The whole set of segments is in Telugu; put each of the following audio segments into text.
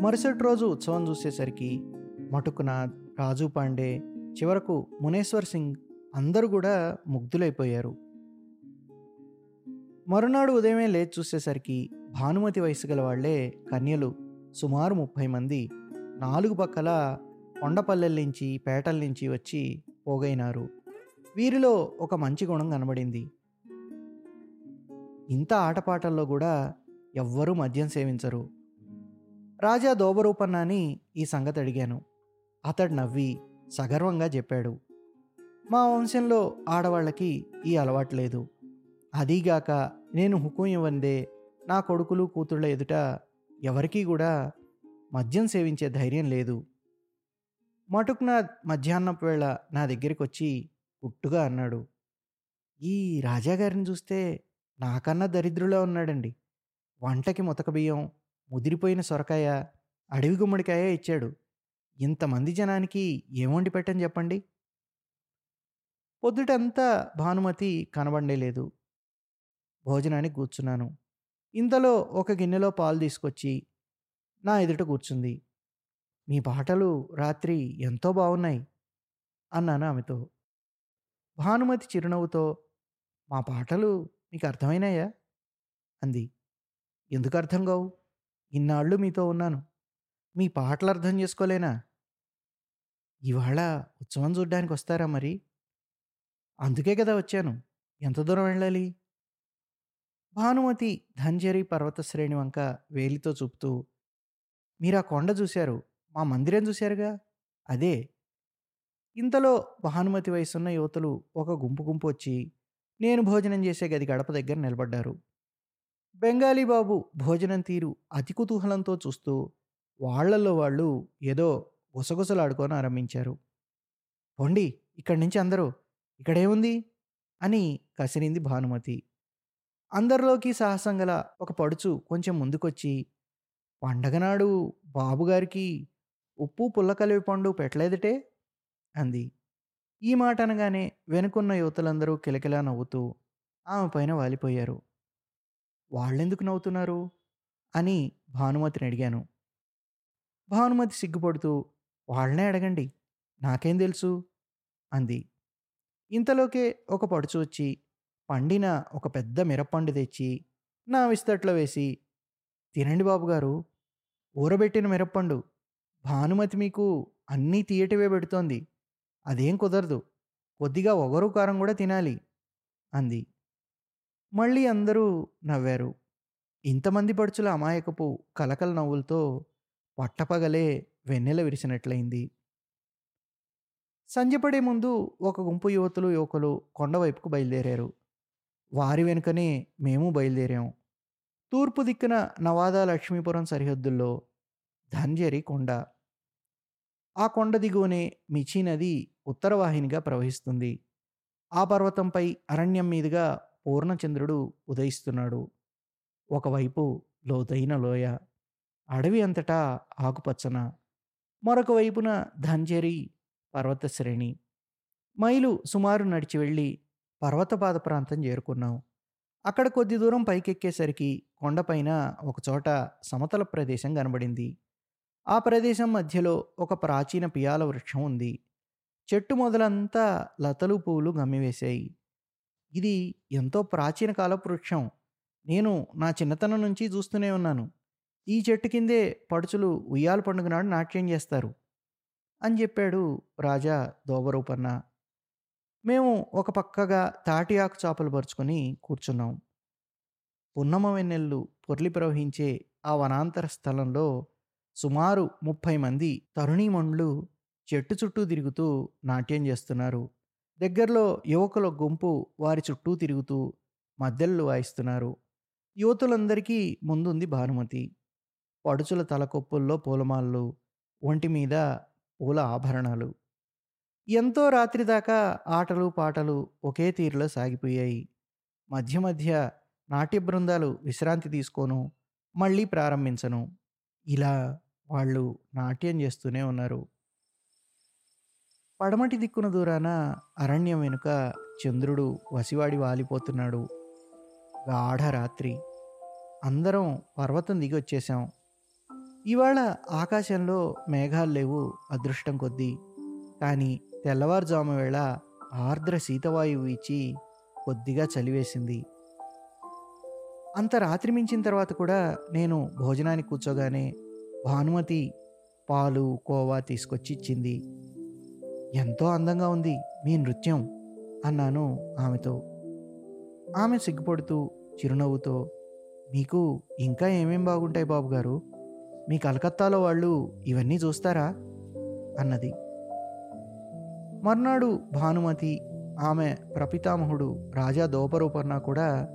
మరుసటి రోజు ఉత్సవం చూసేసరికి మటుకునాథ్ రాజు పాండే చివరకు మునేశ్వర్ సింగ్ అందరూ కూడా ముగ్ధులైపోయారు. మరునాడు ఉదయమే లేచి చూసేసరికి భానుమతి వయసు గల వాళ్ళే కన్యలు సుమారు ముప్పై మంది నాలుగు పక్కల కొండపల్లెల నుంచి పేటల నుంచి వచ్చి పోగైనారు. వీరిలో ఒక మంచి గుణం కనబడింది. ఇంత ఆటపాటల్లో కూడా ఎవ్వరూ మద్యం సేవించరు. రాజా దోబరూపన్నాని ఈ సంగతి అడిగాను. అతడు నవ్వి సగర్వంగా చెప్పాడు. మా వంశంలో ఆడవాళ్ళకి ఈ అలవాటు లేదు. అదీగాక నేను హుకుం ఇవ్వందే నా కొడుకులు కూతుళ్ళ ఎదుట ఎవరికీ కూడా మద్యం సేవించే ధైర్యం లేదు. మటుకునాథ్ మధ్యాహ్నపు వేళ నా దగ్గరికి వచ్చి గుట్టుగా అన్నాడు. ఈ రాజాగారిని చూస్తే నాకన్నా దరిద్రులా ఉన్నాడండి. వంటకి ముతక బియ్యం ముదిరిపోయిన సొరకాయ అడవి గుమ్మడికాయ ఇచ్చాడు. ఇంతమంది జనానికి ఏం వండి పెట్టని చెప్పండి? పొద్దుటంతా భానుమతి కనబడే లేదు. భోజనానికి కూర్చున్నాను. ఇంతలో ఒక గిన్నెలో పాలు తీసుకొచ్చి నా ఎదుట కూర్చుంది. మీ పాటలు రాత్రి ఎంతో బాగున్నాయి అన్నాను ఆమెతో. భానుమతి చిరునవ్వుతో మా పాటలు మీకు అర్థమైనాయా? అంది. ఎందుకు అర్థం కావు? ఇన్నాళ్ళు మీతో ఉన్నాను. మీ పాటలు అర్థం చేసుకోలేనా? ఇవాళ ఉత్సవం చూడ్డానికి వస్తారా మరి? అందుకే కదా వచ్చాను. ఎంత దూరం వెళ్ళాలి? భానుమతి ధంజరి పర్వత శ్రేణి వంక వేలితో చూపుతూ మీరు ఆ కొండ చూశారు? మా మందిరం చూశారుగా? అదే. ఇంతలో భానుమతి వయసున్న యువతులు ఒక గుంపు గుంపు వచ్చి నేను భోజనం చేసే గది గడప దగ్గర నిలబడ్డారు. బెంగాలీ బాబు భోజనం తీరు అతి కుతూహలంతో చూస్తూ వాళ్ళలో వాళ్ళు ఏదో గుసగుసలాడుకొని ఆరంభించారు. పొండి ఇక్కడి నుంచి అందరూ ఇక్కడేముంది అని కసిరింది భానుమతి. అందరిలోకి సాహసం గల ఒక పడుచు కొంచెం ముందుకొచ్చి పండగనాడు బాబుగారికి ఉప్పు పుల్ల కలిపి పండు పెట్టలేదటే? అంది. ఈ మాట అనగానే వెనుకున్న యువతలందరూ కిలకిలా నవ్వుతూ ఆమె పైన వాలిపోయారు. వాళ్ళెందుకు నవ్వుతున్నారు? అని భానుమతిని అడిగాను. భానుమతి సిగ్గుపడుతూ వాళ్ళనే అడగండి. నాకేం తెలుసు? అంది. ఇంతలోకే ఒక పడుచు వచ్చి పండిన ఒక పెద్ద మిరప్పండు తెచ్చి నా విస్తట్లో వేసి తినండి బాబుగారు. ఊరబెట్టిన మిరప్పండు. భానుమతి మీకు అన్నీ తీయటివే పెడుతోంది. అదేం కుదరదు. కొద్దిగా ఒగరు కారం కూడా తినాలి. అంది. మళ్ళీ అందరూ నవ్వారు. ఇంతమంది పడుచుల అమాయకపు కలకల నవ్వులతో పట్టపగలే వెన్నెల విరిసినట్లయింది. సంజపడే ముందు ఒక గుంపు యువతులు యువకులు కొండవైపుకు బయలుదేరారు. వారి వెనుకనే మేము బయలుదేరాం. తూర్పు దిక్కున నవాదా లక్ష్మీపురం సరిహద్దుల్లో ధంజరి కొండ. ఆ కొండ దిగువనే మిచి నది ఉత్తరవాహినిగా ప్రవహిస్తుంది. ఆ పర్వతంపై అరణ్యం మీదుగా పూర్ణచంద్రుడు ఉదయిస్తున్నాడు. ఒకవైపు లోతైన లోయ అడవి అంతటా ఆకుపచ్చన మరొక వైపున ధంజరి పర్వత శ్రేణి. మైలు సుమారు నడిచి వెళ్ళి పర్వతపాద ప్రాంతం చేరుకున్నాం. అక్కడ కొద్ది దూరం పైకెక్కేసరికి కొండపైన ఒకచోట సమతల ప్రదేశం కనబడింది. ఆ ప్రదేశం మధ్యలో ఒక ప్రాచీన పియాల వృక్షం ఉంది. చెట్టు మొదలంతా లతలు పువ్వులు గమ్మివేశాయి. ఇది ఎంతో ప్రాచీన కాలపు వృక్షం నేను నా చిన్నతనం నుంచి చూస్తూనే ఉన్నాను. ఈ చెట్టు కిందే పడుచులు ఉయ్యాల పండుగ నాడు నాట్యం చేస్తారు. అని చెప్పాడు రాజా దోబరూపన్న. మేము ఒక పక్కగా తాటి ఆకు చేపలు పరుచుకొని కూర్చున్నాం. పున్నమ వెన్నెల్లు పొర్లి ప్రవహించే ఆ వనాంతర స్థలంలో సుమారు ముప్పై మంది తరుణీమణులు చెట్టు చుట్టూ తిరుగుతూ నాట్యం చేస్తున్నారు. దగ్గరలో యువకుల గుంపు వారి చుట్టూ తిరుగుతూ మద్దెళ్ళు వాయిస్తున్నారు. యువతులందరికీ ముందుంది భానుమతి. పడుచుల తలకొప్పుల్లో పూలమాలలు ఒంటి మీద పూల ఆభరణాలు. ఎంతో రాత్రి దాకా ఆటలు పాటలు ఒకే తీరులో సాగిపోయాయి. మధ్య మధ్య నాట్య బృందాలు విశ్రాంతి తీసుకోను మళ్ళీ ప్రారంభించను. ఇలా వాళ్ళు నాట్యం చేస్తూనే ఉన్నారు. పడమటి దిక్కున దూరాన అరణ్యం వెనుక చంద్రుడు వసివాడి వాలిపోతున్నాడు. గాఢ రాత్రి. అందరం పర్వతం దిగి వచ్చేసాం ఇవాళ ఆకాశంలో మేఘాలు లేవు అదృష్టం కొద్దీ. కానీ తెల్లవారుజాము వేళ ఆర్ద్ర శీతవాయువు ఇచ్చి కొద్దిగా చలివేసింది. అంత రాత్రి మించిన తర్వాత కూడా నేను భోజనానికి కూర్చోగానే భానుమతి పాలు కోవా తీసుకొచ్చి ఇచ్చింది ఎంతో అందంగా ఉంది మీ నృత్యం అన్నాను ఆమెతో. ఆమె సిగ్గుపడుతూ చిరునవ్వుతో మీకు ఇంకా ఏమేం బాగుంటాయి బాబు గారు? మీ కలకత్తాలో వాళ్ళు ఇవన్నీ చూస్తారా? అన్నది. మర్నాడు భానుమతి ఆమె ప్రపితామహుడు రాజా దోపరూపర్ణ కూడా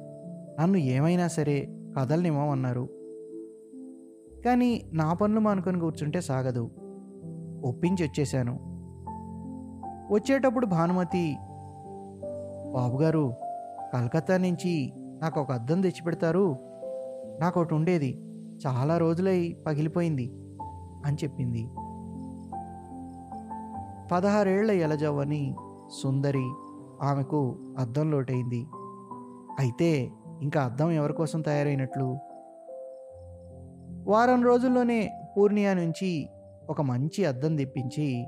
నన్ను ఏమైనా సరే కదలనివ్వమన్నారు. కానీ నా పనులు మానుకొని కూర్చుంటే సాగదు. ఒప్పించి వచ్చేశాను. వచ్చేటప్పుడు భానుమతి బాబుగారు కలకత్తా నుంచి నాకు ఒక అద్దం తెచ్చిపెడతారు. నాకు ఒకటి ఉండేది చాలా రోజులై పగిలిపోయింది అని చెప్పింది. పదహారేళ్ళ ఎలజవ్వని సుందరి ఆమెకు అద్దం లోటైంది. అయితే ఇంకా అద్దం ఎవరి కోసం తయారైనట్లు? వారం రోజుల్లోనే పూర్ణియా నుంచి ఒక మంచి అద్దం తెప్పించి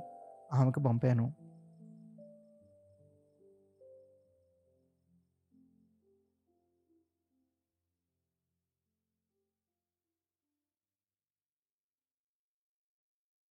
ఆమెకు పంపాను.